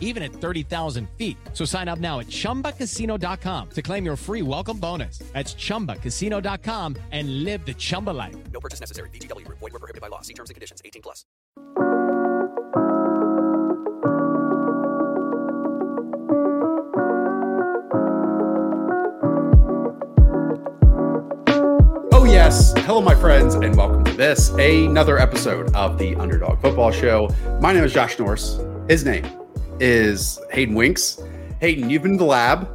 even at 30,000 feet. So sign up now at chumbacasino.com to claim your free welcome bonus. That's chumbacasino.com and live the Chumba life. No purchase necessary. VGW Group. Void were prohibited by law. See terms and conditions. 18 plus. Oh, yes. Hello, my friends, and welcome to this, another episode of the Underdog Football Show. My name is Josh Norris. His name is Hayden Winks. Hayden, you've been in the lab.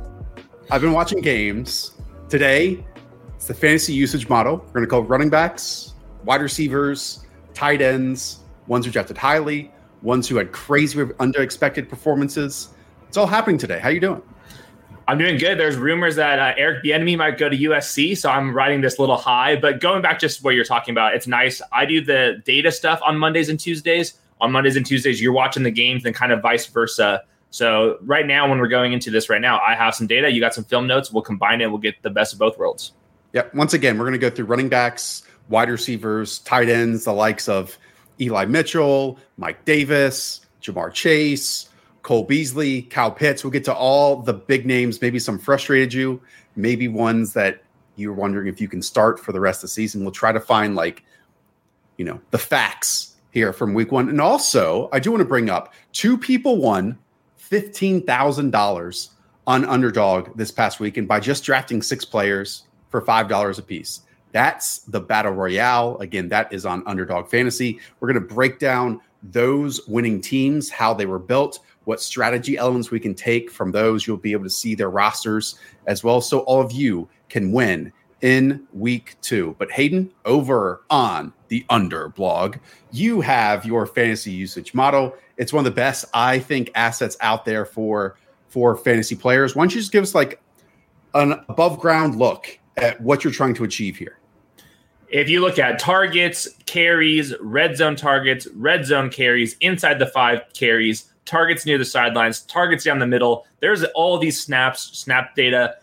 I've been watching games. Today, it's the fantasy usage model. We're going to call running backs, wide receivers, tight ends, ones who drafted highly, ones who had crazy, unexpected performances. It's all happening today. How are you doing? I'm doing good. There's rumors that uh, Eric Bieniemy might go to USC, so I'm riding this little high. But going back just what you're talking about, it's nice. I do the data stuff on Mondays and Tuesdays. On Mondays and Tuesdays, you're watching the games, and kind of vice versa. So right now, when we're going into this right now, I have some data. You got some film notes. We'll combine it. We'll get the best of both worlds. Yeah. Once again, we're going to go through running backs, wide receivers, tight ends, the likes of Eli Mitchell, Mike Davis, Ja'Marr Chase, Cole Beasley, Kyle Pitts. We'll get to all the big names. Maybe some frustrated you, maybe ones that you're wondering if you can start for the rest of the season. We'll try to find like, you know, the facts here from week one. And also, I do want to bring up two people won $15,000 on underdog this past weekend by just drafting six players for $5 a piece. That's the battle royale. Again, that is on underdog fantasy. We're going to break down those winning teams, how they were built, what strategy elements we can take from those. You'll be able to see their rosters as well. So all of you can win in week two. But Hayden, over on the under blog, you have your fantasy usage model. It's one of the best, I think, assets out there for for fantasy players. Why don't you just give us like an above ground look at what you're trying to achieve here? If you look at targets, carries, red zone targets, red zone carries, inside the five carries, targets near the sidelines, targets down the middle, there's all these snaps, snap data.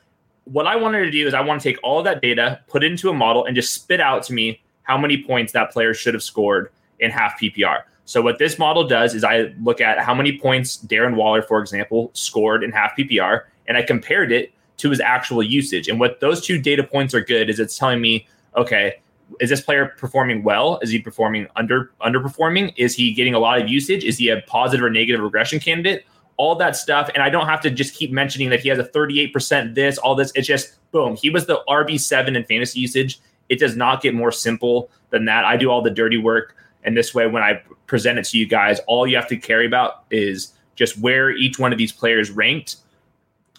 What I wanted to do is I want to take all that data, put it into a model, and just spit out to me how many points that player should have scored in half PPR. So what this model does is I look at how many points Darren Waller, for example, scored in half PPR, and I compared it to his actual usage. And what those two data points are good is it's telling me, okay, is this player performing well? Is he performing under underperforming? Is he getting a lot of usage? Is he a positive or negative regression candidate? All that stuff. And I don't have to just keep mentioning that he has a 38% this, all this. It's just boom. He was the RB7 in fantasy usage. It does not get more simple than that. I do all the dirty work. And this way, when I present it to you guys, all you have to care about is just where each one of these players ranked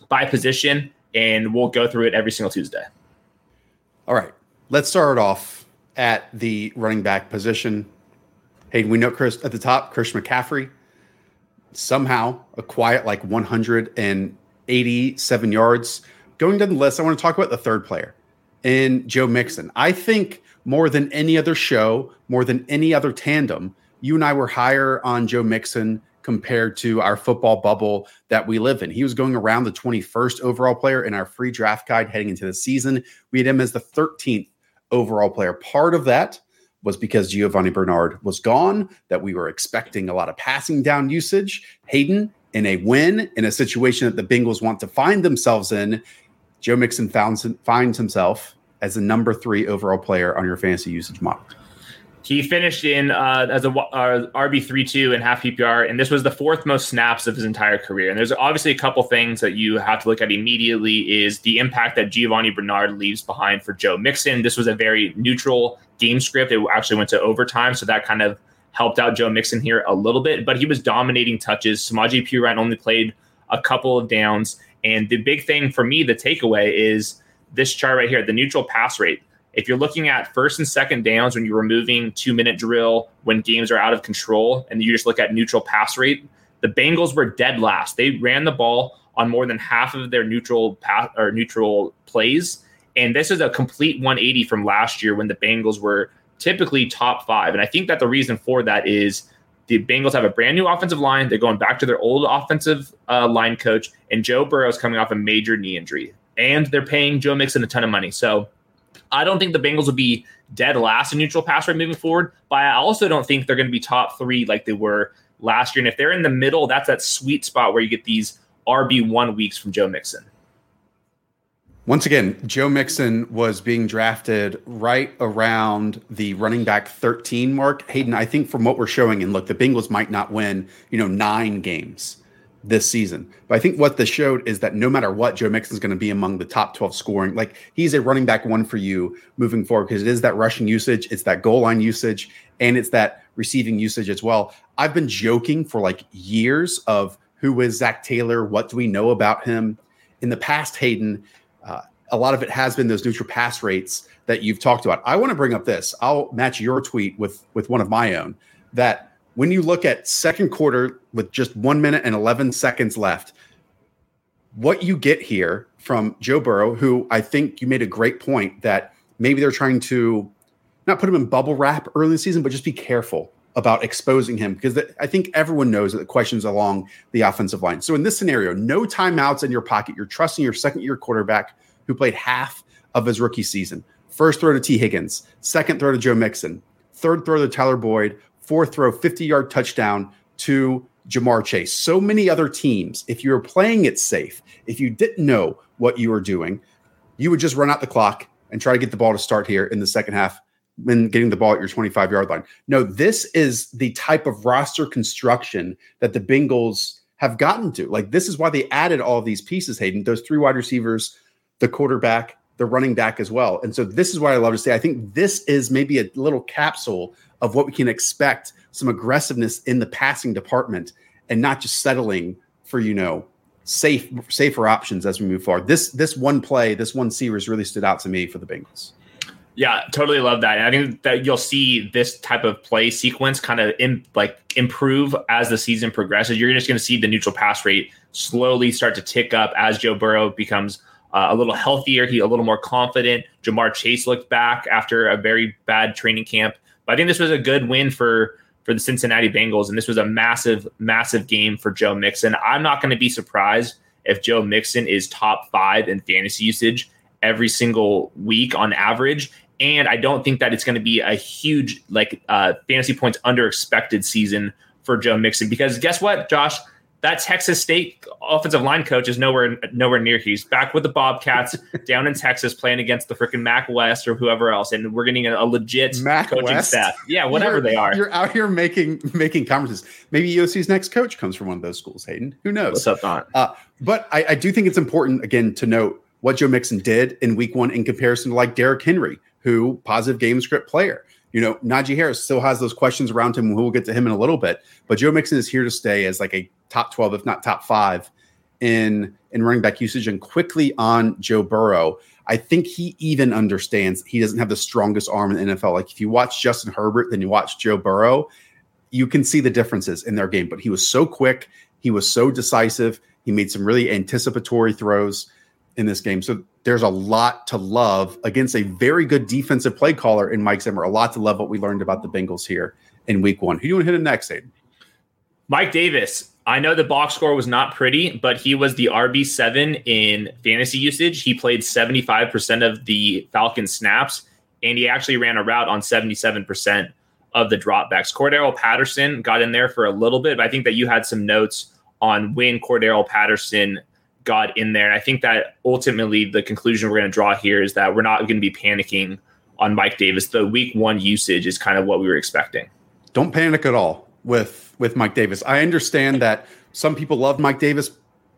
by position. And we'll go through it every single Tuesday. All right. Let's start off at the running back position. Hey, we know Chris at the top, Chris McCaffrey. Somehow a quiet like 187 yards. Going down the list, I want to talk about the third player in Joe Mixon. I think more than any other show, more than any other tandem, you and I were higher on Joe Mixon compared to our football bubble that we live in. He was going around the 21st overall player in our free draft guide heading into the season. We had him as the 13th overall player. Part of that was because Giovani Bernard was gone, that we were expecting a lot of passing down usage. Hayden, in a win, in a situation that the Bengals want to find themselves in, Joe Mixon found, finds himself as the number three overall player on your fantasy usage model. He finished in uh, as a uh, RB three two in half PPR, and this was the fourth most snaps of his entire career. And there's obviously a couple things that you have to look at immediately is the impact that Giovani Bernard leaves behind for Joe Mixon. This was a very neutral game script. It actually went to overtime, so that kind of helped out Joe Mixon here a little bit. But he was dominating touches. Samaje Perine only played a couple of downs, and the big thing for me, the takeaway is this chart right here, the neutral pass rate. If you're looking at first and second downs when you're removing two minute drill, when games are out of control, and you just look at neutral pass rate, the Bengals were dead last. They ran the ball on more than half of their neutral path or neutral plays. And this is a complete 180 from last year when the Bengals were typically top five. And I think that the reason for that is the Bengals have a brand new offensive line. They're going back to their old offensive uh, line coach, and Joe Burrow is coming off a major knee injury. And they're paying Joe Mixon a ton of money. So I don't think the Bengals will be dead last in neutral pass rate moving forward, but I also don't think they're going to be top three like they were last year. And if they're in the middle, that's that sweet spot where you get these RB1 weeks from Joe Mixon. Once again, Joe Mixon was being drafted right around the running back 13 mark. Hayden, I think from what we're showing, and look, the Bengals might not win, you know, nine games this season. But I think what this showed is that no matter what, Joe Mixon is going to be among the top 12 scoring. Like he's a running back one for you moving forward because it is that rushing usage, it's that goal line usage, and it's that receiving usage as well. I've been joking for like years of who is Zac Taylor? What do we know about him? In the past, Hayden, a lot of it has been those neutral pass rates that you've talked about. I want to bring up this. I'll match your tweet with with one of my own. That when you look at second quarter with just one minute and eleven seconds left, what you get here from Joe Burrow, who I think you made a great point that maybe they're trying to not put him in bubble wrap early in the season, but just be careful about exposing him because the, I think everyone knows that the questions along the offensive line. So in this scenario, no timeouts in your pocket. You're trusting your second year quarterback who played half of his rookie season. First throw to Tee Higgins, second throw to Joe Mixon, third throw to Tyler Boyd, fourth throw 50 yard touchdown to Ja'Marr Chase. So many other teams, if you were playing it safe, if you didn't know what you were doing, you would just run out the clock and try to get the ball to start here in the second half when getting the ball at your 25 yard line. No, this is the type of roster construction that the Bengals have gotten to. Like, this is why they added all these pieces, Hayden, those three wide receivers, the quarterback, the running back as well. And so, this is what I love to say. I think this is maybe a little capsule of what we can expect some aggressiveness in the passing department and not just settling for, you know, safe safer options as we move forward. This this one play, this one series really stood out to me for the Bengals. Yeah, totally love that. And I think that you'll see this type of play sequence kind of in, like improve as the season progresses. You're just going to see the neutral pass rate slowly start to tick up as Joe Burrow becomes uh, a little healthier. He a little more confident. Ja'Marr Chase looked back after a very bad training camp. But I think this was a good win for for the Cincinnati Bengals, and this was a massive, massive game for Joe Mixon. I'm not going to be surprised if Joe Mixon is top five in fantasy usage every single week on average. And I don't think that it's going to be a huge like uh, fantasy points under expected season for Joe Mixon because guess what, Josh? That Texas State offensive line coach is nowhere nowhere near. He's back with the Bobcats down in Texas playing against the freaking Mac West or whoever else, and we're getting a, a legit Mac coaching West? staff. Yeah, whatever You're- they are. You're out here making making conferences. Maybe USC's next coach comes from one of those schools, Hayden. Who knows? What's up, Don? Uh, but I, I do think it's important again to note what Joe Mixon did in week one in comparison to like Derrick Henry, who positive game script player. You know, Najee Harris still has those questions around him. We'll get to him in a little bit, but Joe Mixon is here to stay as like a top 12, if not top five in in running back usage and quickly on Joe Burrow. I think he even understands he doesn't have the strongest arm in the NFL. Like if you watch Justin Herbert, then you watch Joe Burrow, you can see the differences in their game. But he was so quick, he was so decisive. He made some really anticipatory throws in this game. So there's a lot to love against a very good defensive play caller in Mike Zimmer. A lot to love what we learned about the Bengals here in week one. Who do you want to hit him next, Hayden? Mike Davis. I know the box score was not pretty, but he was the RB7 in fantasy usage. He played 75% of the Falcons snaps, and he actually ran a route on 77% of the dropbacks. Cordarrelle Patterson got in there for a little bit, but I think that you had some notes on when Cordarrelle Patterson got in there. And I think that ultimately the conclusion we're going to draw here is that we're not going to be panicking on Mike Davis. The week one usage is kind of what we were expecting. Don't panic at all with with Mike Davis. I understand that some people loved Mike Davis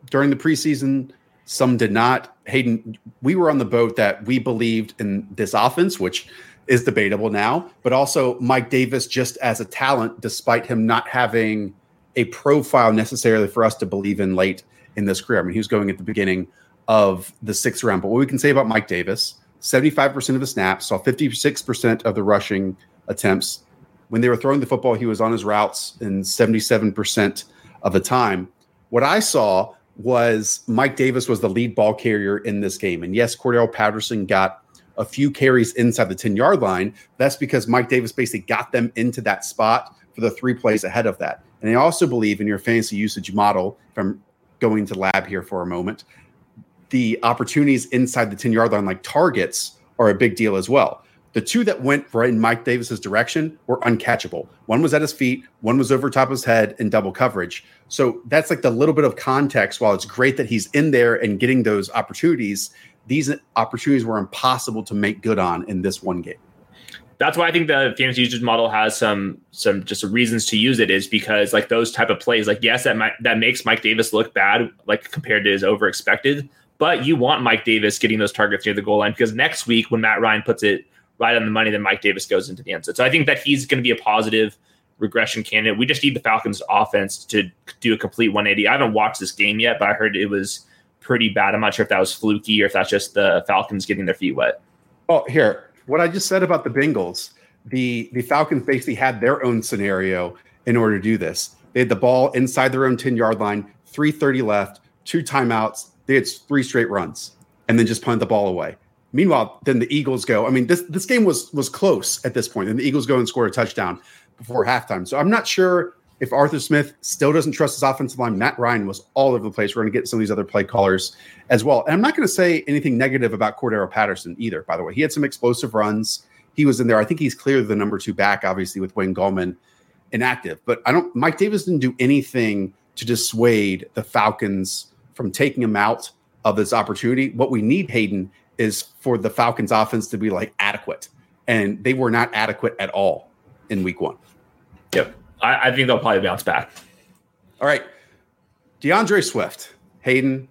during the preseason, some did not. Hayden, we were on the boat that we believed in this offense, which is debatable now, but also Mike Davis just as a talent, despite him not having a profile necessarily for us to believe in late in this career. I mean, he was going at the beginning of the sixth round. But what we can say about Mike Davis 75% of the snaps, saw 56% of the rushing attempts. When they were throwing the football, he was on his routes in 77% of the time. What I saw was Mike Davis was the lead ball carrier in this game. And yes, Cordarrelle Patterson got a few carries inside the 10 yard line. That's because Mike Davis basically got them into that spot for the three plays ahead of that. And I also believe in your fantasy usage model, if I'm going to lab here for a moment, the opportunities inside the 10 yard line, like targets, are a big deal as well. The two that went right in Mike Davis's direction were uncatchable. One was at his feet, one was over top of his head in double coverage. So that's like the little bit of context. While it's great that he's in there and getting those opportunities, these opportunities were impossible to make good on in this one game. That's why I think the fantasy usage model has some some just reasons to use it is because like those type of plays, like yes, that might that makes Mike Davis look bad, like compared to his over expected. But you want Mike Davis getting those targets near the goal line because next week when Matt Ryan puts it right on the money, then Mike Davis goes into the end zone. So I think that he's going to be a positive regression candidate. We just need the Falcons offense to do a complete 180. I haven't watched this game yet, but I heard it was pretty bad. I'm not sure if that was fluky or if that's just the Falcons getting their feet wet. Well, here, what I just said about the Bengals, the the Falcons basically had their own scenario in order to do this. They had the ball inside their own 10 yard line, 330 left, two timeouts. They had three straight runs and then just punt the ball away. Meanwhile, then the Eagles go. I mean, this this game was was close at this point, and the Eagles go and score a touchdown before halftime. So I'm not sure if Arthur Smith still doesn't trust his offensive line. Matt Ryan was all over the place. We're going to get some of these other play callers as well. And I'm not going to say anything negative about Cordarrelle Patterson either. By the way, he had some explosive runs. He was in there. I think he's clear the number two back, obviously with Wayne Gallman inactive. But I don't. Mike Davis didn't do anything to dissuade the Falcons from taking him out of this opportunity. What we need, Hayden, is for the Falcons offense to be like adequate. And they were not adequate at all in week one. Yep. I, I think they'll probably bounce back. All right. D'Andre Swift, Hayden.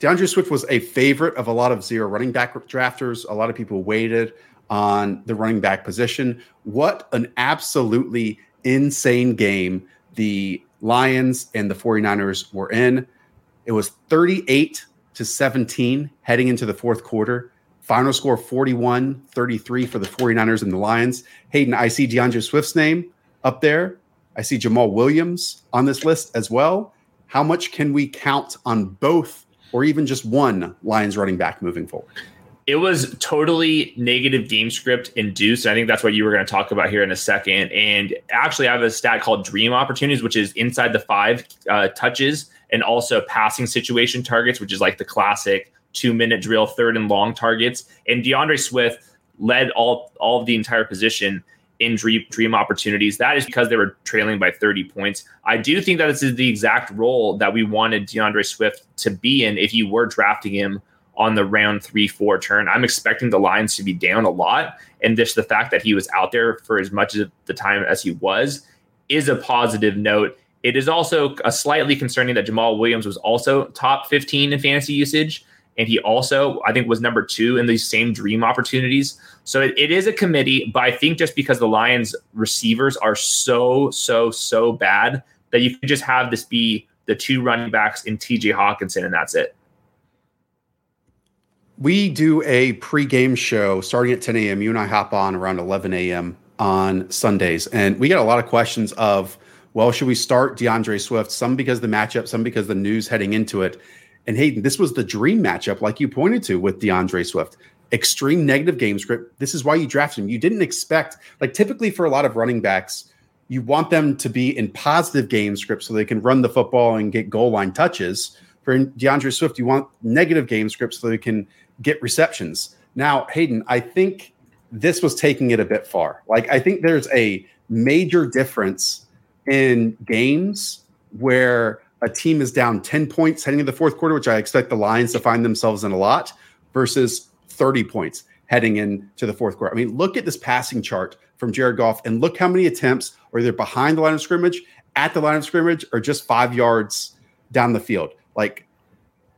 D'Andre Swift was a favorite of a lot of zero running back drafters. A lot of people waited on the running back position. What an absolutely insane game the Lions and the 49ers were in. It was 38 to 17 heading into the fourth quarter. Final score 41 33 for the 49ers and the Lions. Hayden, I see D'Andre Swift's name up there. I see Jamaal Williams on this list as well. How much can we count on both or even just one Lions running back moving forward? It was totally negative game script induced. I think that's what you were going to talk about here in a second. And actually, I have a stat called Dream Opportunities, which is inside the five uh, touches and also passing situation targets, which is like the classic two minute drill, third and long targets. And D'Andre Swift led all all of the entire position in dream, dream opportunities. That is because they were trailing by 30 points. I do think that this is the exact role that we wanted D'Andre Swift to be in if you were drafting him on the round three, four turn. I'm expecting the lines to be down a lot. And just the fact that he was out there for as much of the time as he was is a positive note. It is also a slightly concerning that Jamaal Williams was also top 15 in fantasy usage. And he also, I think, was number two in these same dream opportunities. So it, it is a committee, but I think just because the Lions receivers are so, so, so bad that you could just have this be the two running backs in TJ Hockenson, and that's it. We do a pre-game show starting at 10 a.m. You and I hop on around 11 a.m. on Sundays, and we get a lot of questions of – well, should we start D'Andre Swift? Some because the matchup, some because the news heading into it. And Hayden, this was the dream matchup, like you pointed to with D'Andre Swift. Extreme negative game script. This is why you drafted him. You didn't expect, like typically for a lot of running backs, you want them to be in positive game script so they can run the football and get goal line touches. For D'Andre Swift, you want negative game script so they can get receptions. Now, Hayden, I think this was taking it a bit far. Like, I think there's a major difference in games where a team is down 10 points heading into the fourth quarter, which I expect the Lions to find themselves in a lot, versus 30 points heading into the fourth quarter. I mean, look at this passing chart from Jared Goff and look how many attempts are either behind the line of scrimmage, at the line of scrimmage, or just five yards down the field. Like,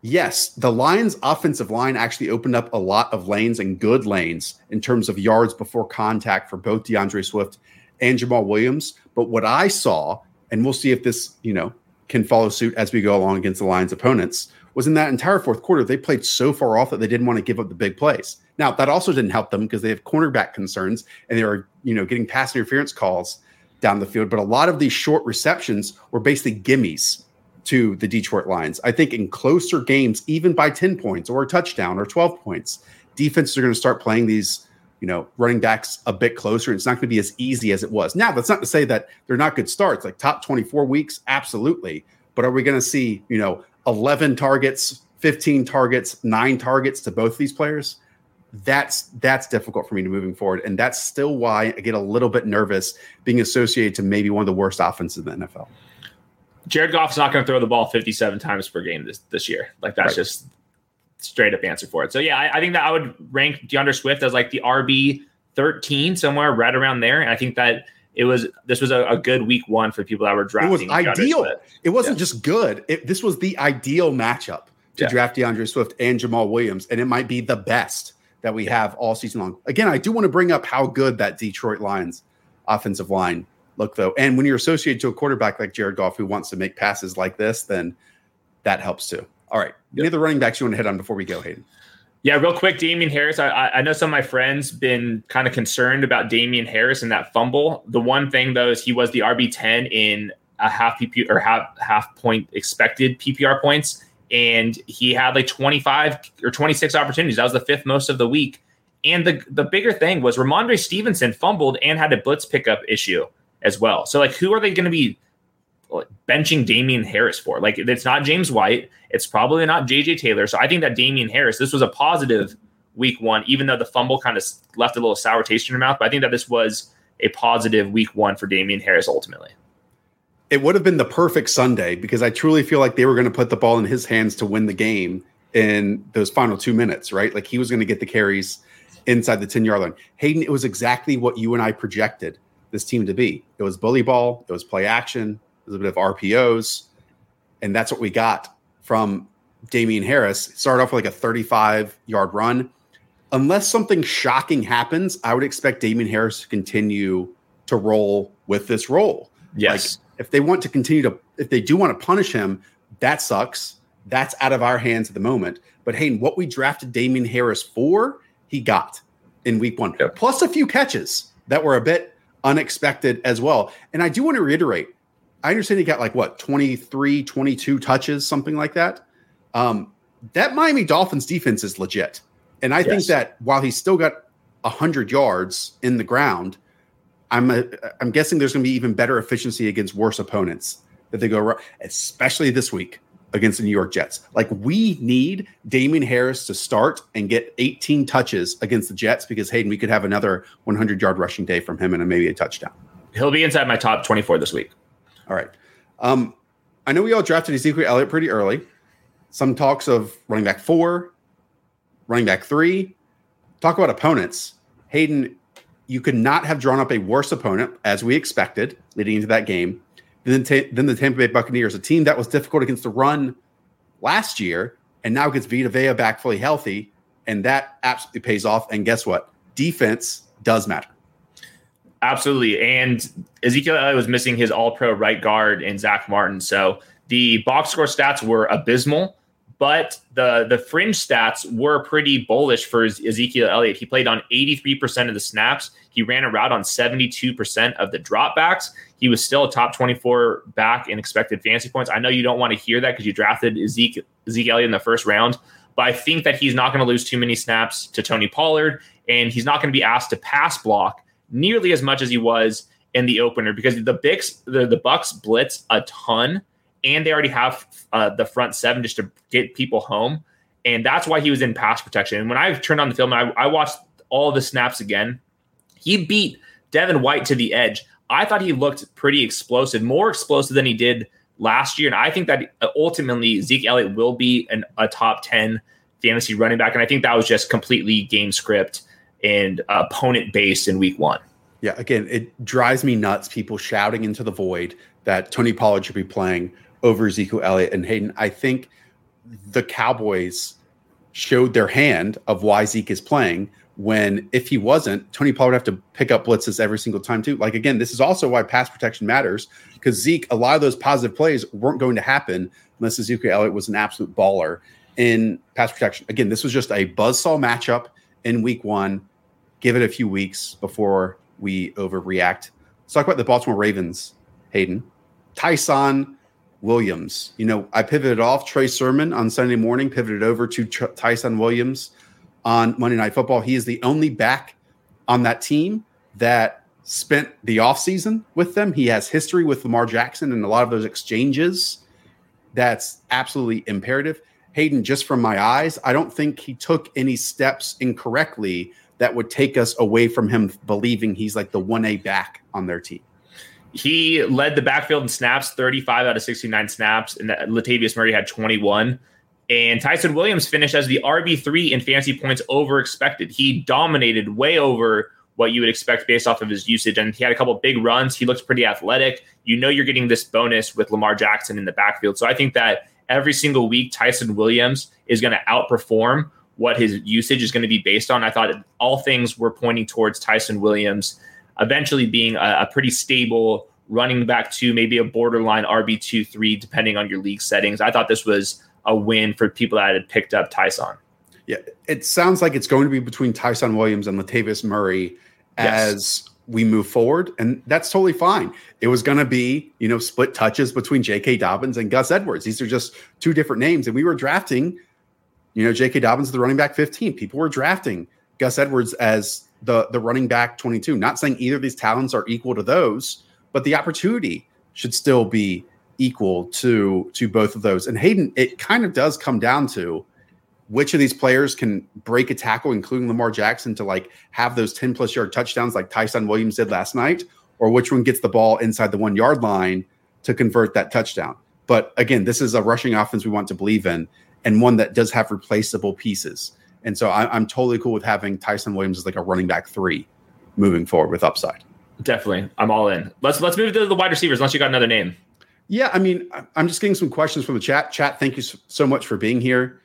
yes, the Lions' offensive line actually opened up a lot of lanes and good lanes in terms of yards before contact for both D'Andre Swift and Jamaal Williams. But what I saw, and we'll see if this, you know, can follow suit as we go along against the Lions' opponents, was in that entire fourth quarter, they played so far off that they didn't want to give up the big plays. Now, that also didn't help them because they have cornerback concerns and they were, you know, getting pass interference calls down the field. But a lot of these short receptions were basically gimmies to the Detroit Lions. I think in closer games, even by 10 points or a touchdown or 12 points, defenses are going to start playing these, you know, running backs a bit closer. It's not going to be as easy as it was. Now, that's not to say that they're not good starts. Like top 24 weeks, absolutely. But are we going to see, you know, 11 targets, 15 targets, nine targets to both of these players? That's that's difficult for me to moving forward, and that's still why I get a little bit nervous being associated to maybe one of the worst offenses in the NFL. Jared Goff's not going to throw the ball 57 times per game this this year. Like that's right. just straight up answer for it. So yeah, I, I, think that I would rank D'Andre Swift as like the RB 13 somewhere right around there, and I think that it was this was a, a good week one for people that were drafting. It was ideal. It wasn't yeah. just good. It, this was the ideal matchup to yeah. draft D'Andre Swift and Jamaal Williams, and it might be the best that we have all season long. Again, I do want to bring up how good that Detroit Lions offensive line look though. And when you're associated to a quarterback like Jared Goff who wants to make passes like this, then that helps too. All right. Yep. Any other running backs you want to hit on before we go, Hayden? Yeah, real quick, Damien Harris. I, I know some of my friends been kind of concerned about Damien Harris and that fumble. The one thing though is he was the RB ten in a half PP or half half point expected PPR points, and he had like 25 or 26 opportunities. That was the fifth most of the week. And the the bigger thing was Rhamondre Stevenson fumbled and had a blitz pickup issue as well. So like, who are they going to be benching Damien Harris for? Like, it's not James White. It's probably not JJ Taylor. So I think that Damien Harris, this was a positive week one, even though the fumble kind of left a little sour taste in your mouth. But I think that this was a positive week one for Damien Harris ultimately it would have been the perfect Sunday because I truly feel like they were going to put the ball in his hands to win the game in those final two minutes, right? Like he was going to get the carries inside the 10 yard line. Hayden, it was exactly what you and I projected this team to be. It was bully ball, it was play action, a bit of RPOs. And that's what we got from Damien Harris. Started off with like a 35 yard run. Unless something shocking happens, I would expect Damien Harris to continue to roll with this role. Yes. Like, if they want to continue to, if they do want to punish him, that sucks. That's out of our hands at the moment. But hey, what we drafted Damien Harris for, he got in week one, yep. plus a few catches that were a bit unexpected as well. And I do want to reiterate I understand he got like what 23, 22 touches, something like that. Um, that Miami Dolphins defense is legit. And I yes. think that while he's still got 100 yards in the ground, I'm a, I'm guessing there's going to be even better efficiency against worse opponents that they go especially this week against the New York Jets. Like we need Damien Harris to start and get 18 touches against the Jets because Hayden, we could have another 100 yard rushing day from him and maybe a touchdown. He'll be inside my top 24 this week. All right. Um, I know we all drafted Ezekiel Elliott pretty early. Some talks of running back four, running back three. Talk about opponents. Hayden, you could not have drawn up a worse opponent as we expected leading into that game than, than the Tampa Bay Buccaneers, a team that was difficult against the run last year and now gets Vita Vea back fully healthy. And that absolutely pays off. And guess what? Defense does matter. Absolutely. And Ezekiel Elliott was missing his all pro right guard in Zack Martin. So the box score stats were abysmal but the the fringe stats were pretty bullish for Ezekiel Elliott. He played on 83% of the snaps. He ran a route on 72% of the dropbacks. He was still a top 24 back in expected fantasy points. I know you don't want to hear that because you drafted Ezekiel, Ezekiel Elliott in the first round, but I think that he's not going to lose too many snaps to Tony Pollard, and he's not going to be asked to pass block nearly as much as he was in the opener because the Bix, the, the Bucks blitz a ton and they already have uh, the front seven just to get people home. And that's why he was in pass protection. And when I turned on the film and I, I watched all the snaps again, he beat Devin White to the edge. I thought he looked pretty explosive, more explosive than he did last year. And I think that ultimately Zeke Elliott will be an, a top 10 fantasy running back. And I think that was just completely game script and opponent based in week one. Yeah, again, it drives me nuts. People shouting into the void that Tony Pollard should be playing over Ezekiel Elliott and Hayden. I think the Cowboys showed their hand of why Zeke is playing when if he wasn't, Tony Pollard would have to pick up blitzes every single time too. Like again, this is also why pass protection matters because Zeke, a lot of those positive plays weren't going to happen unless Ezekiel Elliott was an absolute baller in pass protection. Again, this was just a buzzsaw matchup in week one. Give it a few weeks before we overreact. Let's talk about the Baltimore Ravens, Hayden. Ty'Son Williams. You know, I pivoted off Trey Sermon on Sunday morning, pivoted over to Tr- Ty'Son Williams on Monday Night Football. He is the only back on that team that spent the offseason with them. He has history with Lamar Jackson and a lot of those exchanges. That's absolutely imperative. Hayden, just from my eyes, I don't think he took any steps incorrectly that would take us away from him believing he's like the 1A back on their team. He led the backfield in snaps, 35 out of 69 snaps, and Latavius Murray had 21. And Ty'Son Williams finished as the RB3 in fantasy points over expected. He dominated way over what you would expect based off of his usage. And he had a couple big runs. He looks pretty athletic. You know, you're getting this bonus with Lamar Jackson in the backfield. So I think that every single week, Ty'Son Williams is going to outperform what his usage is going to be based on. I thought all things were pointing towards Ty'Son Williams eventually being a, a pretty stable running back to maybe a borderline RB2 3, depending on your league settings. I thought this was a win for people that had picked up Ty'Son. Yeah, it sounds like it's going to be between Ty'Son Williams and Latavius Murray as yes. we move forward, and that's totally fine. It was going to be, you know, split touches between J.K. Dobbins and Gus Edwards. These are just two different names, and we were drafting, you know, J.K. Dobbins is the running back 15. People were drafting Gus Edwards as the the running back 22. Not saying either of these talents are equal to those, but the opportunity should still be equal to to both of those. And Hayden, it kind of does come down to which of these players can break a tackle, including Lamar Jackson, to like have those 10 plus yard touchdowns like Ty'Son Williams did last night, or which one gets the ball inside the one yard line to convert that touchdown. But again, this is a rushing offense we want to believe in and one that does have replaceable pieces. And so I, am totally cool with having Ty'Son Williams as like a running back three moving forward with upside. Definitely. I'm all in. Let's let's move to the wide receivers unless you got another name. Yeah, I mean, I'm just getting some questions from the chat. Chat, thank you so much for being here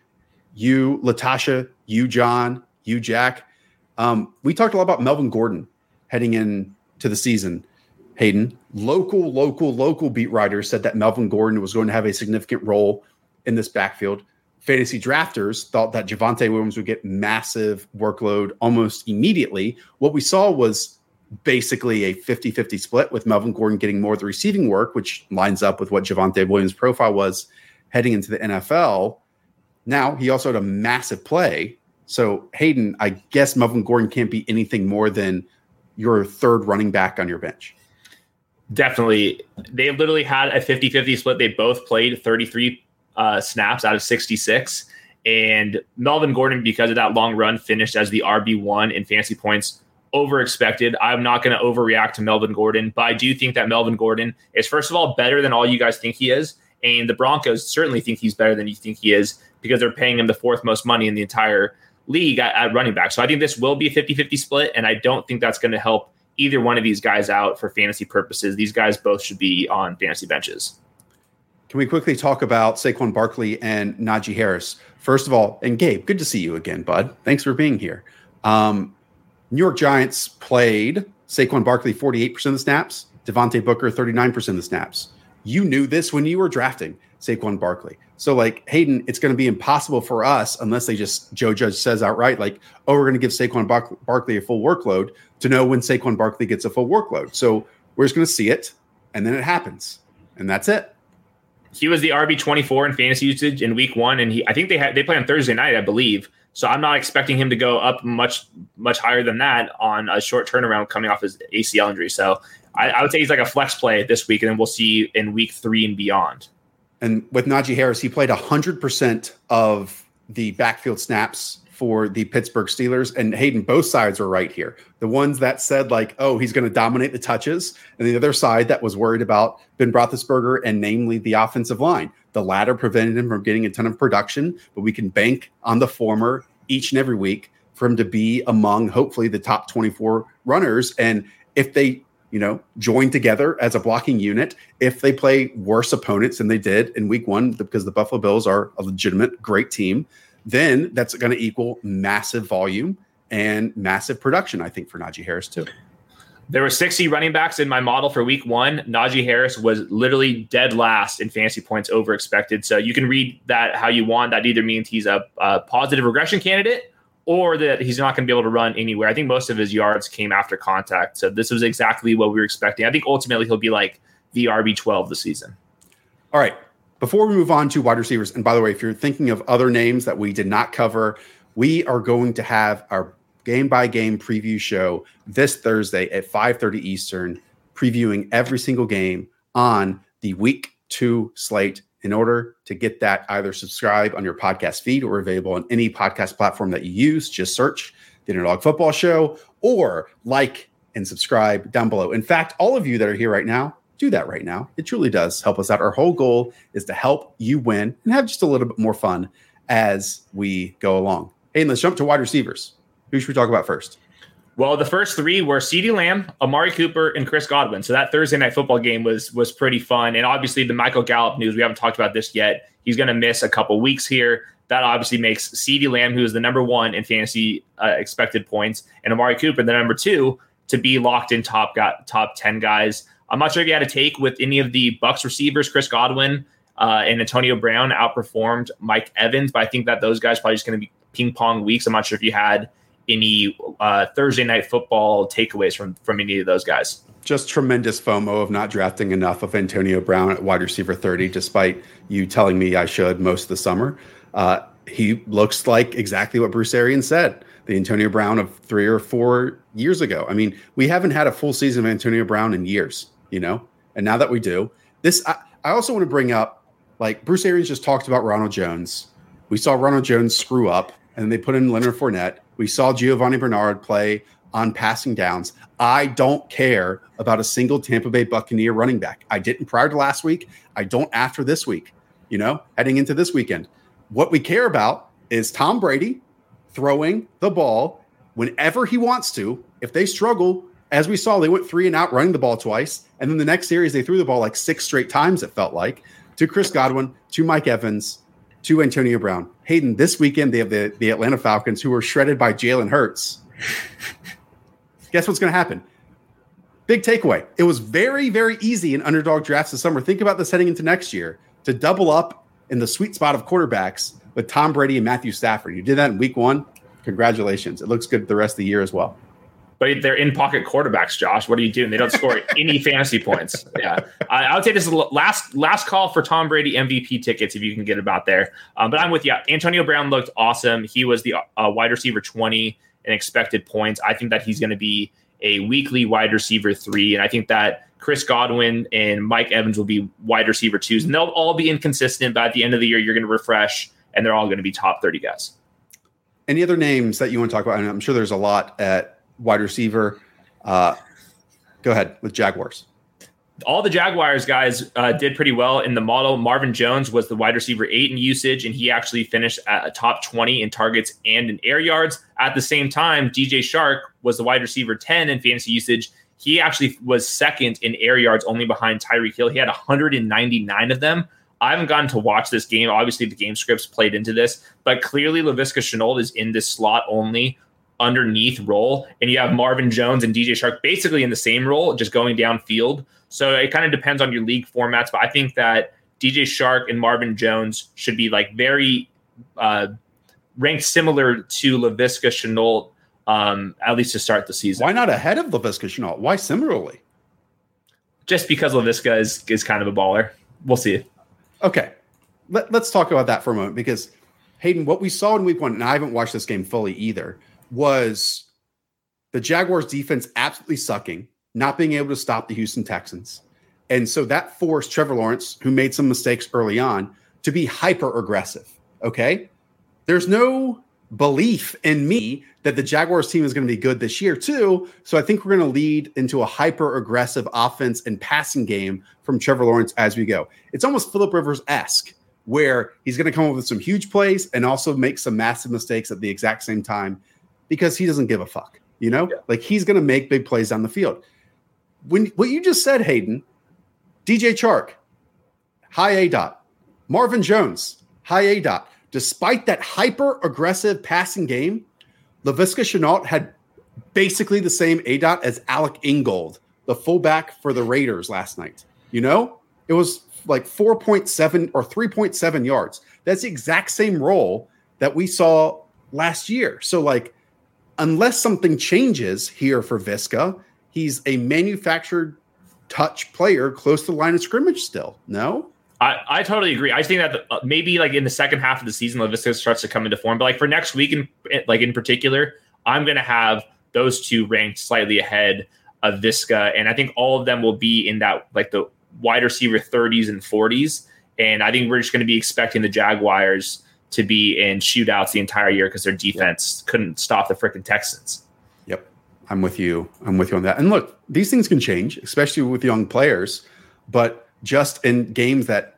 you, Latasha, you, John, you, Jack. Um, we talked a lot about Melvin Gordon heading in to the season. Hayden, local, local, local beat writers said that Melvin Gordon was going to have a significant role in this backfield. Fantasy drafters thought that Javonte Williams would get massive workload almost immediately. What we saw was basically a 50 50 split with Melvin Gordon getting more of the receiving work, which lines up with what Javonte Williams' profile was heading into the NFL. Now he also had a massive play. So Hayden, I guess Melvin Gordon can't be anything more than your third running back on your bench. Definitely. They literally had a 50 50 split. They both played 33 uh, snaps out of 66. And Melvin Gordon, because of that long run, finished as the RB1 in fantasy points over expected. I'm not going to overreact to Melvin Gordon, but I do think that Melvin Gordon is, first of all, better than all you guys think he is. And the Broncos certainly think he's better than you think he is because they're paying him the fourth most money in the entire league at, at running back. So I think this will be a 50 50 split. And I don't think that's going to help either one of these guys out for fantasy purposes. These guys both should be on fantasy benches. Can we quickly talk about Saquon Barkley and Najee Harris? First of all, and Gabe, good to see you again, bud. Thanks for being here. Um, New York Giants played Saquon Barkley 48% of the snaps, Devontae Booker 39% of the snaps. You knew this when you were drafting Saquon Barkley. So, like Hayden, it's going to be impossible for us unless they just Joe Judge says outright, like, "Oh, we're going to give Saquon Bar- Barkley a full workload," to know when Saquon Barkley gets a full workload. So we're just going to see it, and then it happens, and that's it. He was the RB twenty four in fantasy usage in week one, and he I think they had they play on Thursday night, I believe. So I'm not expecting him to go up much much higher than that on a short turnaround coming off his ACL injury. So I, I would say he's like a flex play this week, and then we'll see in week three and beyond. And with Najee Harris, he played 100% of the backfield snaps for the Pittsburgh Steelers. And Hayden, both sides were right here. The ones that said, like, oh, he's going to dominate the touches, and the other side that was worried about Ben Roethlisberger and namely the offensive line. The latter prevented him from getting a ton of production, but we can bank on the former each and every week for him to be among hopefully the top 24 runners. And if they you know, join together as a blocking unit if they play worse opponents than they did in week one, because the Buffalo Bills are a legitimate, great team, then that's going to equal massive volume and massive production, I think, for Najee Harris, too. There were 60 running backs in my model for week one. Najee Harris was literally dead last in fantasy points over expected. So you can read that how you want. That either means he's a, a positive regression candidate or that he's not going to be able to run anywhere. I think most of his yards came after contact. So this was exactly what we were expecting. I think ultimately he'll be like the RB12 this season. All right. Before we move on to wide receivers, and by the way, if you're thinking of other names that we did not cover, We are going to have our game by game preview show this Thursday at 5:30 Eastern, previewing every single game on the week two slate. In order to get that, either subscribe on your podcast feed or available on any podcast platform that you use. Just search the Underdog Football Show or like and subscribe down below. In fact, all of you that are here right now, do that right now. It truly does help us out. Our whole goal is to help you win and have just a little bit more fun as we go along. Hey, let's jump to wide receivers. Who should we talk about first? Well, the first three were CeeDee Lamb, Amari Cooper, and Chris Godwin. So that Thursday night football game was was pretty fun. And obviously the Michael Gallup news, we haven't talked about this yet. He's going to miss a couple weeks here. That obviously makes CeeDee Lamb, who is the number one in fantasy uh, expected points, and Amari Cooper the number two to be locked in top got top ten guys. I'm not sure if you had a take with any of the Bucks receivers, Chris Godwin uh, and Antonio Brown outperformed Mike Evans, but I think that those guys probably just going to be ping pong weeks. I'm not sure if you had any uh, Thursday night football takeaways from from any of those guys. Just tremendous FOMO of not drafting enough of Antonio Brown at wide receiver 30, despite you telling me I should most of the summer. Uh, he looks like exactly what Bruce Arians said the Antonio Brown of three or four years ago. I mean, we haven't had a full season of Antonio Brown in years, you know? And now that we do, this, I, I also want to bring up like Bruce Arians just talked about Ronald Jones. We saw Ronald Jones screw up and they put in Leonard Fournette. We saw Giovani Bernard play on passing downs. I don't care about a single Tampa Bay Buccaneer running back. I didn't prior to last week. I don't after this week, you know, heading into this weekend. What we care about is Tom Brady throwing the ball whenever he wants to. If they struggle, as we saw, they went three and out running the ball twice. And then the next series, they threw the ball like six straight times, it felt like, to Chris Godwin, to Mike Evans, to Antonio Brown. Hayden, this weekend they have the, the Atlanta Falcons who were shredded by Jalen Hurts. Guess what's going to happen? Big takeaway. It was very, very easy in underdog drafts this summer. Think about this heading into next year to double up in the sweet spot of quarterbacks with Tom Brady and Matthew Stafford. You did that in week one. Congratulations. It looks good the rest of the year as well. But they're in pocket quarterbacks, Josh. What are you doing? They don't score any fantasy points. Yeah, I, I would say this is last last call for Tom Brady MVP tickets if you can get about there. Um, but I'm with you. Antonio Brown looked awesome. He was the uh, wide receiver 20 in expected points. I think that he's going to be a weekly wide receiver three, and I think that Chris Godwin and Mike Evans will be wide receiver twos, and they'll all be inconsistent. But at the end of the year, you're going to refresh, and they're all going to be top 30 guys. Any other names that you want to talk about? And I'm sure there's a lot at wide receiver. Uh, go ahead with Jaguars. All the Jaguars guys uh, did pretty well in the model. Marvin Jones was the wide receiver eight in usage, and he actually finished at a top 20 in targets and in air yards. At the same time, DJ Chark was the wide receiver 10 in fantasy usage. He actually was second in air yards, only behind Tyreek Hill. He had 199 of them. I haven't gotten to watch this game. Obviously, the game scripts played into this, but clearly Laviska Shenault is in this slot only underneath role, and you have Marvin Jones and DJ Chark basically in the same role, just going downfield. So it kind of depends on your league formats, but I think that DJ Chark and Marvin Jones should be like very uh, ranked similar to Laviska Shenault, um, at least to start the season. Why not ahead of Laviska Shenault? Why similarly? Just because Laviska is is kind of a baller. We'll see. Okay, Let, us talk about that for a moment because Hayden, what we saw in Week One, and I haven't watched this game fully either, was the Jaguars' defense absolutely sucking, not being able to stop the Houston Texans, and so that forced Trevor Lawrence, who made some mistakes early on, to be hyper aggressive. Okay, there's no belief in me that the Jaguars team is going to be good this year too. So I think we're going to lead into a hyper aggressive offense and passing game from Trevor Lawrence as we go. It's almost Philip Rivers esque where he's going to come up with some huge plays and also make some massive mistakes at the exact same time because he doesn't give a fuck. You know, yeah. like he's going to make big plays on the field. When what you just said, Hayden, DJ Chark, high A dot, Marvin Jones, high A dot despite that hyper aggressive passing game, Laviska Shenault had basically the same A dot as Alec Ingold, the fullback for the Raiders last night. You know, it was like 4.7 or 3.7 yards. That's the exact same role that we saw last year. So, like, unless something changes here for Visca, he's a manufactured touch player close to the line of scrimmage still. No? I, I totally agree. I think that the, uh, maybe like in the second half of the season, Laviska starts to come into form. But like for next week, in like in particular, I'm going to have those two ranked slightly ahead of Visca. and I think all of them will be in that like the wide receiver 30s and 40s. And I think we're just going to be expecting the Jaguars to be in shootouts the entire year because their defense couldn't stop the freaking Texans. Yep. I'm with you. I'm with you on that. And look, these things can change, especially with young players, but just in games that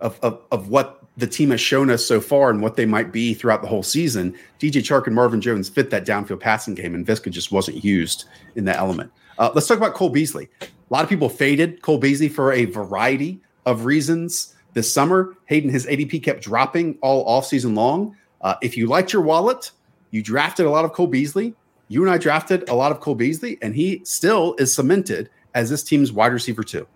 of, of, of what the team has shown us so far and what they might be throughout the whole season, DJ Chark and Marvin Jones fit that downfield passing game, and Viska just wasn't used in that element. Uh, let's talk about Cole Beasley. A lot of people faded Cole Beasley for a variety of reasons this summer. Hayden, his ADP kept dropping all off season long. Uh, if you liked your wallet, you drafted a lot of Cole Beasley. You and I drafted a lot of Cole Beasley, and he still is cemented as this team's wide receiver too.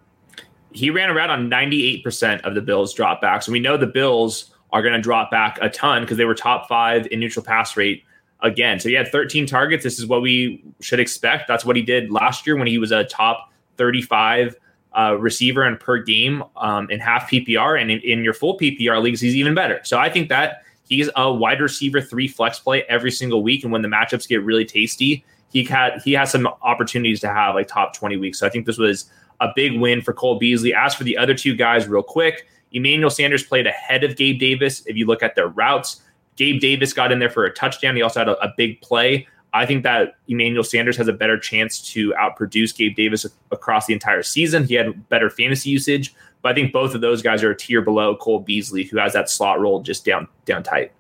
He ran around on 98% of the Bills drop backs. And we know the Bills are going to drop back a ton because they were top five in neutral pass rate again. So he had 13 targets. This is what we should expect. That's what he did last year when he was a top 35 uh, receiver and per game um, in half PPR, and in, in, your full PPR leagues, he's even better. So I think that he's a wide receiver three flex play every single week, and when the matchups get really tasty, he had he has some opportunities to have like top twenty weeks. So I think this was a big win for Cole Beasley. As for the other two guys, real quick, Emmanuel Sanders played ahead of Gabe Davis. If you look at their routes, Gabe Davis got in there for a touchdown. He also had a, a big play I think that Emmanuel Sanders has a better chance to outproduce Gabe Davis across the entire season. He had better fantasy usage, but I think both of those guys are a tier below Cole Beasley, who has that slot role just down down tight.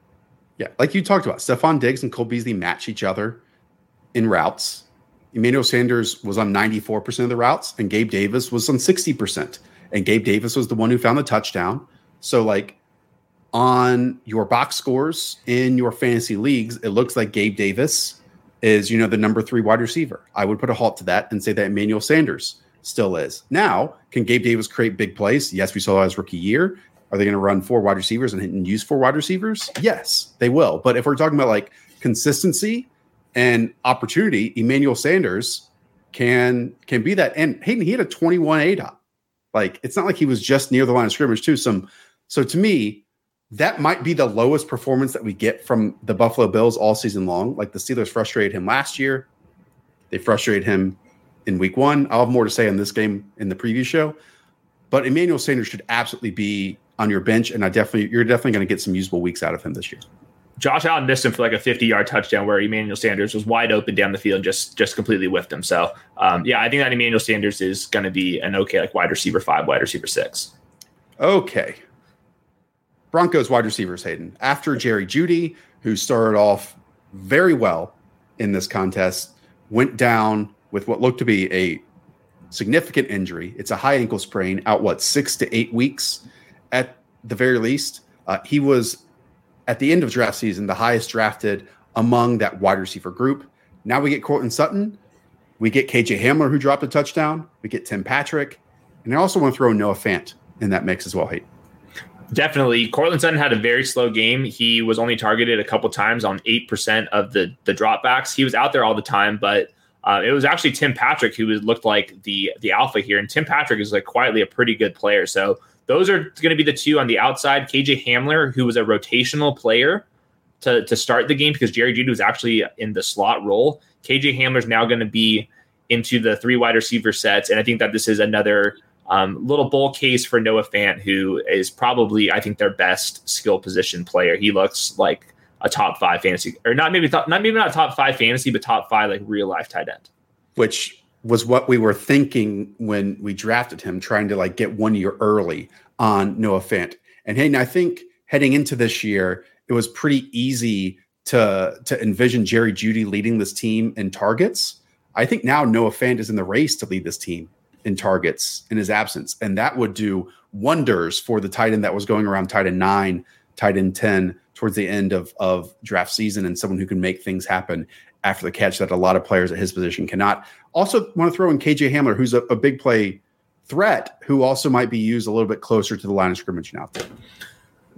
Yeah, like you talked about, Stefon Diggs and Cole Beasley match each other in routes. Emmanuel Sanders was on 94% of the routes, and Gabe Davis was on 60%. And Gabe Davis was the one who found the touchdown. So, like, on your box scores in your fantasy leagues, it looks like Gabe Davis is, you know, the number three wide receiver. I would put a halt to that and say that Emmanuel Sanders still is. Now, can Gabe Davis create big plays? Yes, we saw that his rookie year. Are they going to run four wide receivers and use four wide receivers? Yes, they will. But if we're talking about like consistency and opportunity, Emmanuel Sanders can can be that. And Hayden, he had a 21 A dot. Like it's not like he was just near the line of scrimmage, too. Some so to me, that might be the lowest performance that we get from the Buffalo Bills all season long. Like the Steelers frustrated him last year. They frustrated him in week one. I'll have more to say on this game in the preview show. But Emmanuel Sanders should absolutely be on your bench, and I definitely you're definitely going to get some usable weeks out of him this year. Josh Allen missed him for like a 50 yard touchdown where Emmanuel Sanders was wide open down the field just just completely whiffed him. So um, yeah, I think that Emmanuel Sanders is going to be an okay like wide receiver five, wide receiver six. Okay, Broncos wide receivers, Hayden. After Jerry Jeudy, who started off very well in this contest, went down with what looked to be a significant injury. It's a high ankle sprain, out what, six to eight weeks at the very least. Uh, he was at the end of draft season the highest drafted among that wide receiver group. Now we get Courtland Sutton. We get KJ Hamler, who dropped a touchdown. We get Tim Patrick. And I also want to throw Noah Fant in that mix as well, Hayden. Definitely. Courtland Sutton had a very slow game. He was only targeted a couple times on 8% of the, the dropbacks. He was out there all the time, but uh, it was actually Tim Patrick who was, looked like the the alpha here. And Tim Patrick is like quietly a pretty good player. So those are going to be the two on the outside. KJ Hamler, who was a rotational player to, to start the game because Jerry Jeudy was actually in the slot role. KJ Hamler is now going to be into the three wide receiver sets. And I think that this is another – um, little bull case for Noah Fant, who is probably, I think, their best skill position player. He looks like a top five fantasy, or not maybe not maybe not top five fantasy, but top five like real life tight end. Which was what we were thinking when we drafted him, trying to like get one year early on Noah Fant. And hey, I think heading into this year, it was pretty easy to to envision Jerry Jeudy leading this team in targets. I think now Noah Fant is in the race to lead this team in targets in his absence. And that would do wonders for the tight end that was going around tight end nine, tight end 10 towards the end of, of draft season and someone who can make things happen after the catch that a lot of players at his position cannot. Also, want to throw in KJ Hamler, who's a, a big play threat, who also might be used a little bit closer to the line of scrimmage now.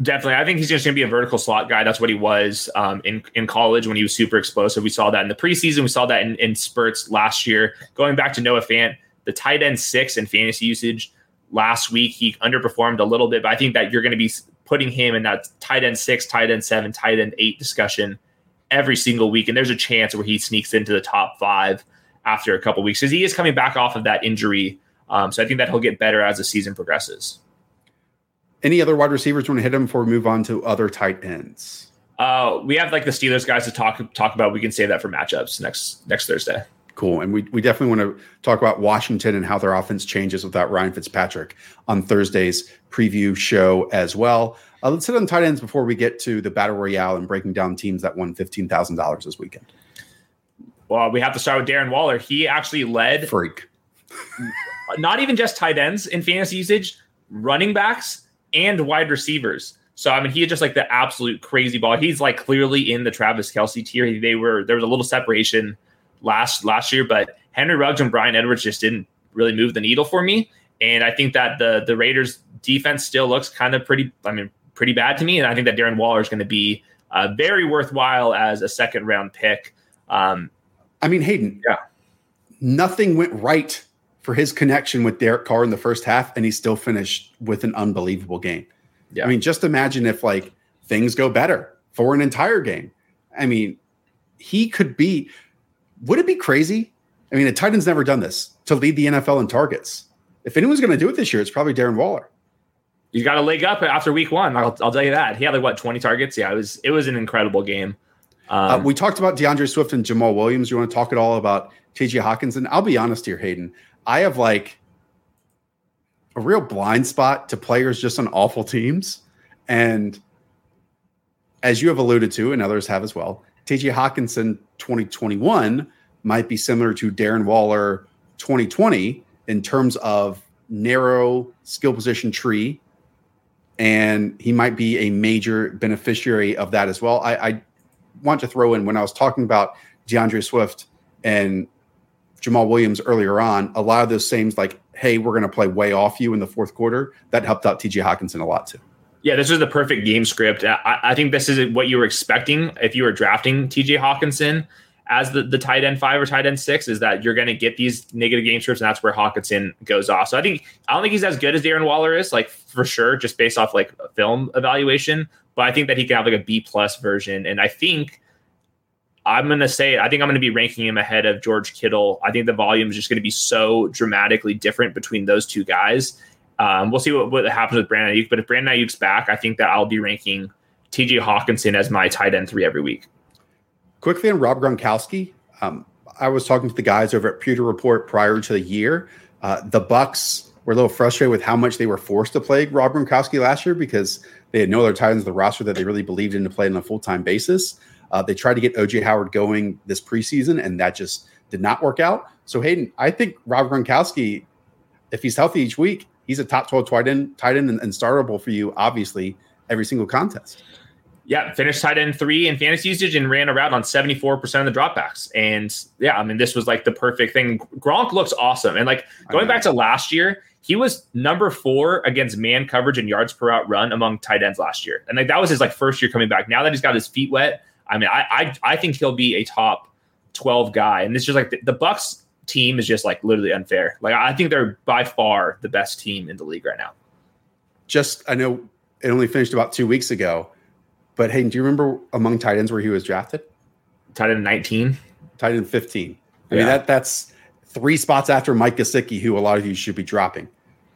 Definitely, I think he's just going to be a vertical slot guy. That's what he was um, in in college when he was super explosive. We saw that in the preseason. We saw that in, in spurts last year. Going back to Noah Fant, the tight end six in fantasy usage last week he underperformed a little bit, but I think that you're going to be putting him in that tight end six, tight end seven, tight end eight discussion every single week. And there's a chance where he sneaks into the top five after a couple weeks because he is coming back off of that injury. Um, so I think that he'll get better as the season progresses. Any other wide receivers want to hit him before we move on to other tight ends? Uh, we have like the Steelers guys to talk talk about. We can save that for matchups next next Thursday. Cool. And we, we definitely want to talk about Washington and how their offense changes without Ryan Fitzpatrick on Thursday's preview show as well. Uh, let's hit on tight ends before we get to the battle royale and breaking down teams that won $15,000 this weekend. Well, we have to start with Darren Waller. He actually led freak. not even just tight ends in fantasy usage, running backs and wide receivers. So I mean, he had just like the absolute crazy ball. He's like clearly in the Travis Kelce tier. They were there was a little separation last last year, but Henry Ruggs and Bryan Edwards just didn't really move the needle for me. And I think that the the Raiders defense still looks kind of pretty. I mean, pretty bad to me. And I think that Darren Waller is going to be uh, very worthwhile as a second round pick. Um, I mean, Hayden. Yeah. Nothing went right for his connection with Derek Carr in the first half, and he still finished with an unbelievable game. Yeah. I mean, just imagine if like things go better for an entire game. I mean, he could be would it be crazy? I mean, the Titans never done this to lead the NFL in targets. If anyone's going to do it this year, it's probably Darren Waller. You got a leg up after week one. I'll, I'll, tell you that. He had like what twenty targets. Yeah, it was it was an incredible game. Uh, um, uh, we talked about D'Andre Swift and Jamaal Williams. You want to talk at all about T.J. Hockenson? I'll be honest here, Hayden. I have like a real blind spot to players just on awful teams, and as you have alluded to, and others have as well, TJ Hockenson 2021 might be similar to Darren Waller 2020 in terms of narrow skill position tree. And he might be a major beneficiary of that as well. I, I want to throw in when I was talking about D'Andre Swift and Jamaal Williams earlier on, a lot of those same like, hey, we're going to play way off you in the fourth quarter. That helped out TJ Hockenson a lot too. Yeah, this was the perfect game script. I, I, think this is what you were expecting if you were drafting TJ Hockenson as the, the tight end five or tight end six, is that you're going to get these negative game scripts, and that's where Hockenson goes off. So I think I don't think he's as good as Darren Waller is, like for sure, just based off like film evaluation. But I think that he can have like a B plus version, and I think I'm going to say I think I'm going to be ranking him ahead of George Kittle. I think the volume is just going to be so dramatically different between those two guys um, we'll see what, what happens with Brandon Aiyuk. But if Brandon Aiyuk's back, I think that I'll be ranking TJ Hockenson as my tight end three every week. Quickly on Rob Gronkowski, um, I was talking to the guys over at Pewter Report prior to the year. Uh, the Bucs were a little frustrated with how much they were forced to play Rob Gronkowski last year because they had no other tight ends in the roster that they really believed in to play on a full time basis. Uh, they tried to get OJ Howard going this preseason, and that just did not work out. So Hayden, I think Rob Gronkowski, if he's healthy each week, he's a top 12 tight end, tight end and, and startable for you, obviously, every single contest. Yeah, finished tight end three in fantasy usage and ran around on 74% of the dropbacks. And yeah, I mean, this was like the perfect thing. Gronk looks awesome. And like going back to last year, he was number four against man coverage and yards per out run among tight ends last year. And like that was his like first year coming back. Now that he's got his feet wet, I mean, I I, I think he'll be a top 12 guy. And this is just like the, the Bucs team is just like literally unfair. Like I think they're by far the best team in the league right now. Just I know it only finished about two weeks ago, but hey, do you remember among tight ends where he was drafted? Tight end 19. Tight end 15. I yeah. mean that that's three spots after Mike Gesicki, who a lot of you should be dropping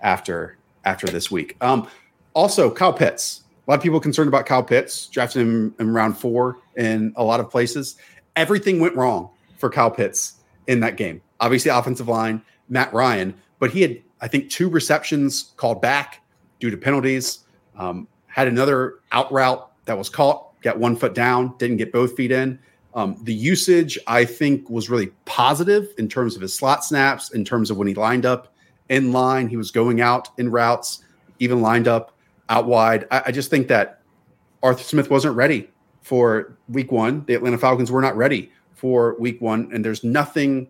after after this week. Um, also, Kyle Pitts. A lot of people concerned about Kyle Pitts, drafted him in round four in a lot of places. Everything went wrong for Kyle Pitts in that game obviously offensive line, Matt Ryan, but he had, I think, two receptions called back due to penalties. Um, had another out route that was caught, got one foot down, didn't get both feet in. Um, the usage, I think, was really positive in terms of his slot snaps, in terms of when he lined up in line, he was going out in routes, even lined up out wide. I, I just think that Arthur Smith wasn't ready for week one. The Atlanta Falcons were not ready for week one, and there's nothing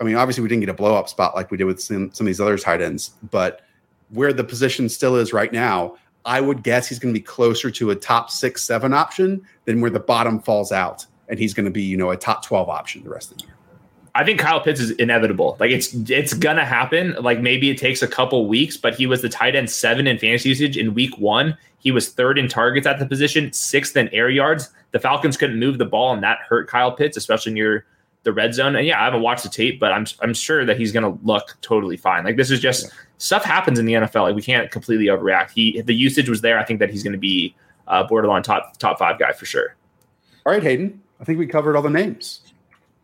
I mean, obviously we didn't get a blow up spot like we did with some, some of these other tight ends, but where the position still is right now, I would guess he's going to be closer to a top six, seven option than where the bottom falls out. And he's going to be, you know, a top 12 option the rest of the year. I think Kyle Pitts is inevitable. Like it's it's gonna happen. Like maybe it takes a couple weeks, but he was the tight end seven in fantasy usage in week one. He was third in targets at the position, sixth in air yards. The Falcons couldn't move the ball, and that hurt Kyle Pitts, especially near the red zone. And yeah, I haven't watched the tape, but I'm I'm sure that he's gonna look totally fine. Like this is just yeah. stuff happens in the NFL. Like we can't completely overreact. He the usage was there. I think that he's gonna be uh, borderline top top five guy for sure. All right, Hayden. I think we covered all the names.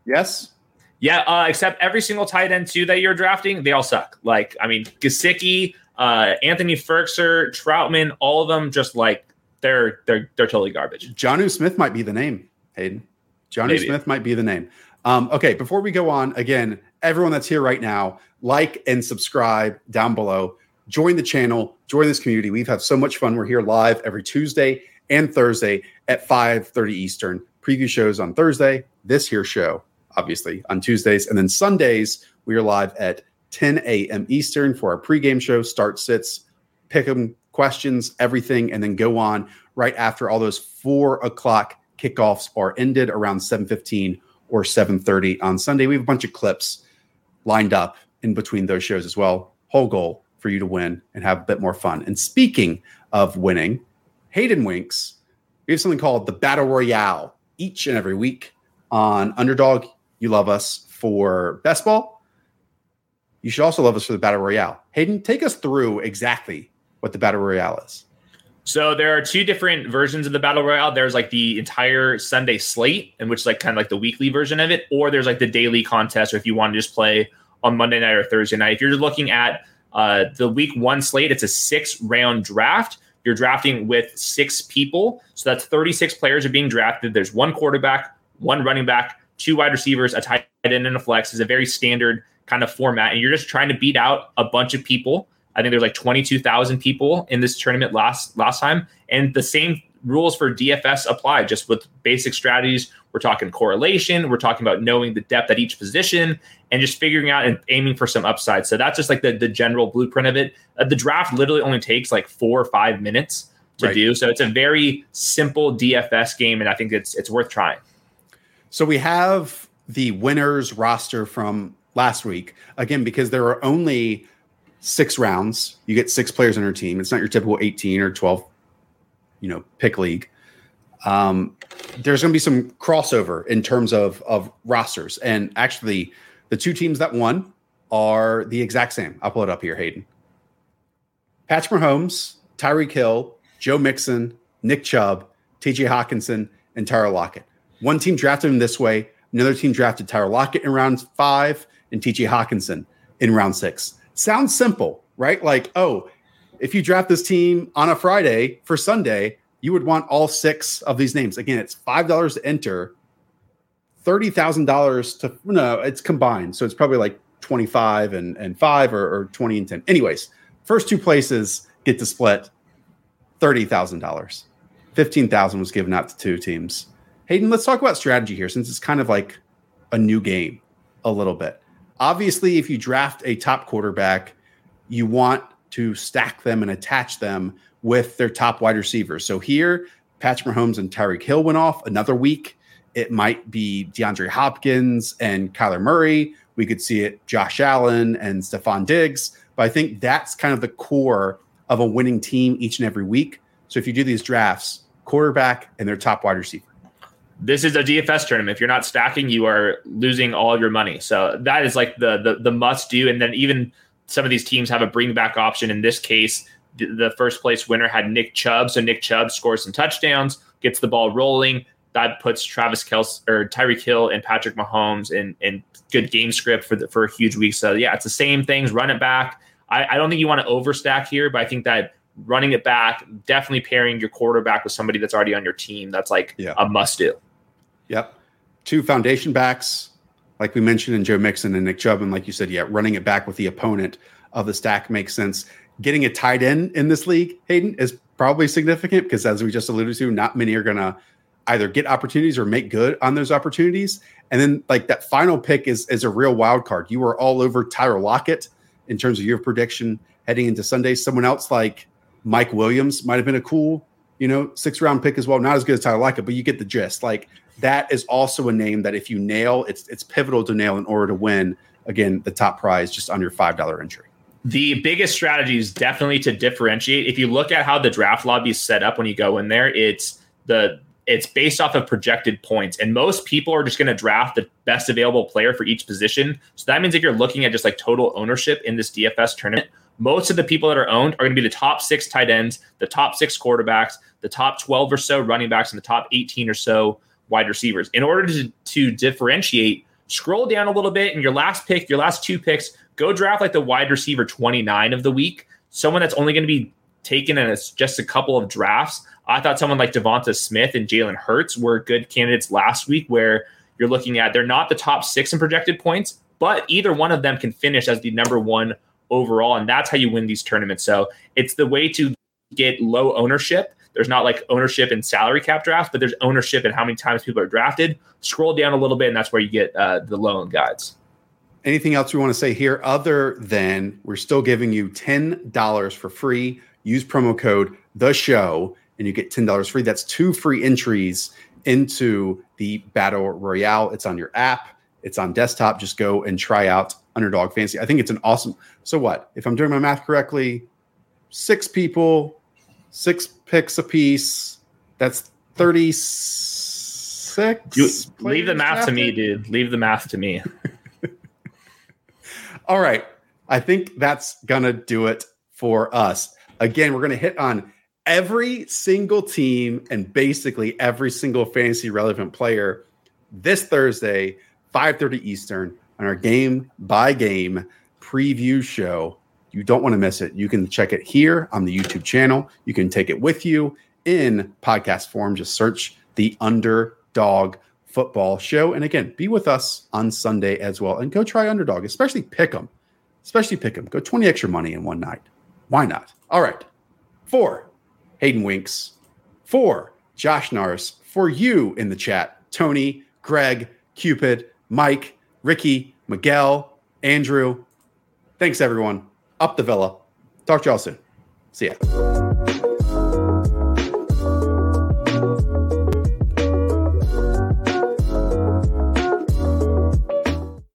Yes. Yeah, uh, except every single tight end too that you're drafting, they all suck. Like, I mean, Gesicki, uh, Anthony Firkser, Trautman, all of them just like they're they're they're totally garbage. Jonnu Smith might be the name, Hayden. Jonnu Smith might be the name. Um, okay, before we go on, again, everyone that's here right now, like and subscribe down below. Join the channel, join this community. We've had so much fun. We're here live every Tuesday and Thursday at 5:30 Eastern. Preview shows on Thursday, this here show obviously on Tuesdays. And then Sundays, we are live at 10 a.m. Eastern for our pregame show, start sits, pick them questions, everything, and then go on right after all those four o'clock kickoffs are ended around 7:15 or 7:30 on Sunday. We have a bunch of clips lined up in between those shows as well. Whole goal for you to win and have a bit more fun. And speaking of winning, Hayden Winks, we have something called the Battle Royale each and every week on Underdog you love us for best ball. You should also love us for the battle royale. Hayden, take us through exactly what the battle royale is. So there are two different versions of the battle royale. There's like the entire Sunday slate, in which is like kind of like the weekly version of it, or there's like the daily contest, or if you want to just play on Monday night or Thursday night. If you're looking at uh, the week one slate, it's a six round draft. You're drafting with six people, so that's 36 players are being drafted. There's one quarterback, one running back, two wide receivers, a tight end, and a flex is a very standard kind of format. And you're just trying to beat out a bunch of people. I think there's like 22,000 people in this tournament last last time, and the same rules for DFS apply. Just with basic strategies, we're talking correlation, we're talking about knowing the depth at each position, and just figuring out and aiming for some upside. So that's just like the the general blueprint of it. Uh, the draft literally only takes like four or five minutes to right. do, so it's a very simple DFS game, and I think it's it's worth trying. So we have the winners roster from last week again because there are only six rounds. You get six players on your team. It's not your typical 18 or 12, you know, pick league. Um, there's going to be some crossover in terms of of rosters, and actually, the two teams that won are the exact same. I'll pull it up here, Hayden. Patrick Mahomes, Tyreek Hill, Joe Mixon, Nick Chubb, T.J. Hockenson, and Tyler Lockett. One team drafted him this way. Another team drafted Tyler Lockett in round five and T.J. Hockenson in round six. Sounds simple, right? Like, oh, if you draft this team on a Friday for Sunday, you would want all six of these names. Again, it's five dollars to enter, thirty thousand dollars to no, it's combined, so it's probably like twenty five and and five or, or twenty and ten. Anyways, first two places get to split thirty thousand dollars. Fifteen thousand was given out to two teams. Hayden, let's talk about strategy here since it's kind of like a new game a little bit. Obviously, if you draft a top quarterback, you want to stack them and attach them with their top wide receivers. So here, Patrick Mahomes and Tyreek Hill went off another week. It might be DeAndre Hopkins and Kyler Murray. We could see it Josh Allen and Stefon Diggs. But I think that's kind of the core of a winning team each and every week. So if you do these drafts, quarterback and their top wide receiver this is a DFS tournament. If you're not stacking, you are losing all your money. So that is like the the, the must do. And then even some of these teams have a bring back option. In this case, the, the first place winner had Nick Chubb. So Nick Chubb scores some touchdowns, gets the ball rolling. That puts Travis Kelce or Tyreek Hill and Patrick Mahomes in in good game script for the, for a huge week. So yeah, it's the same things. Run it back. I, I don't think you want to overstack here, but I think that running it back, definitely pairing your quarterback with somebody that's already on your team. That's like yeah. a must do. Yep. Two foundation backs, like we mentioned in Joe Mixon and Nick Chubb. And like you said, yeah, running it back with the opponent of the stack makes sense. Getting a tight end in this league, Hayden, is probably significant because as we just alluded to, not many are gonna either get opportunities or make good on those opportunities. And then like that final pick is is a real wild card. You were all over Tyler Lockett in terms of your prediction heading into Sunday. Someone else like Mike Williams might have been a cool, you know, six round pick as well. Not as good as Tyler Lockett, but you get the gist. Like that is also a name that if you nail, it's it's pivotal to nail in order to win. Again, the top prize just on your five dollar entry. The biggest strategy is definitely to differentiate. If you look at how the draft lobby is set up when you go in there, it's the it's based off of projected points. And most people are just going to draft the best available player for each position. So that means if you're looking at just like total ownership in this DFS tournament, most of the people that are owned are going to be the top six tight ends, the top six quarterbacks, the top 12 or so running backs, and the top 18 or so wide receivers. In order to, to differentiate, scroll down a little bit and your last pick, your last two picks, go draft like the wide receiver 29 of the week, someone that's only going to be taken in just a couple of drafts. I thought someone like Devonta Smith and Jalen Hurts were good candidates last week, where you're looking at they're not the top six in projected points, but either one of them can finish as the number one overall, and that's how you win these tournaments. So it's the way to get low ownership. There's not like ownership in salary cap drafts, but there's ownership in how many times people are drafted. Scroll down a little bit, and that's where you get uh, the loan guides. Anything else we want to say here other than we're still giving you $10 for free? Use promo code the show and you get $10 free. That's two free entries into the Battle Royale. It's on your app, it's on desktop. Just go and try out Underdog Fantasy. I think it's an awesome. So, what? If I'm doing my math correctly, six people, six picks apiece. That's 36. You, leave the math to me, dude. Leave the math to me. All right. I think that's going to do it for us. Again, we're going to hit on every single team and basically every single fantasy relevant player this Thursday, 5:30 Eastern on our game by game preview show. You don't want to miss it. You can check it here on the YouTube channel. You can take it with you in podcast form. Just search the Underdog Football Show. And again, be with us on Sunday as well. And go try Underdog, especially pick them. Especially pick them. Go 20 extra money in one night. Why not? All right. For Hayden Winks, for Josh Norris, for you in the chat, Tony, Greg, Cupid, Mike, Ricky, Miguel, Andrew. Thanks, everyone. Up the villa. Talk to y'all soon. See ya.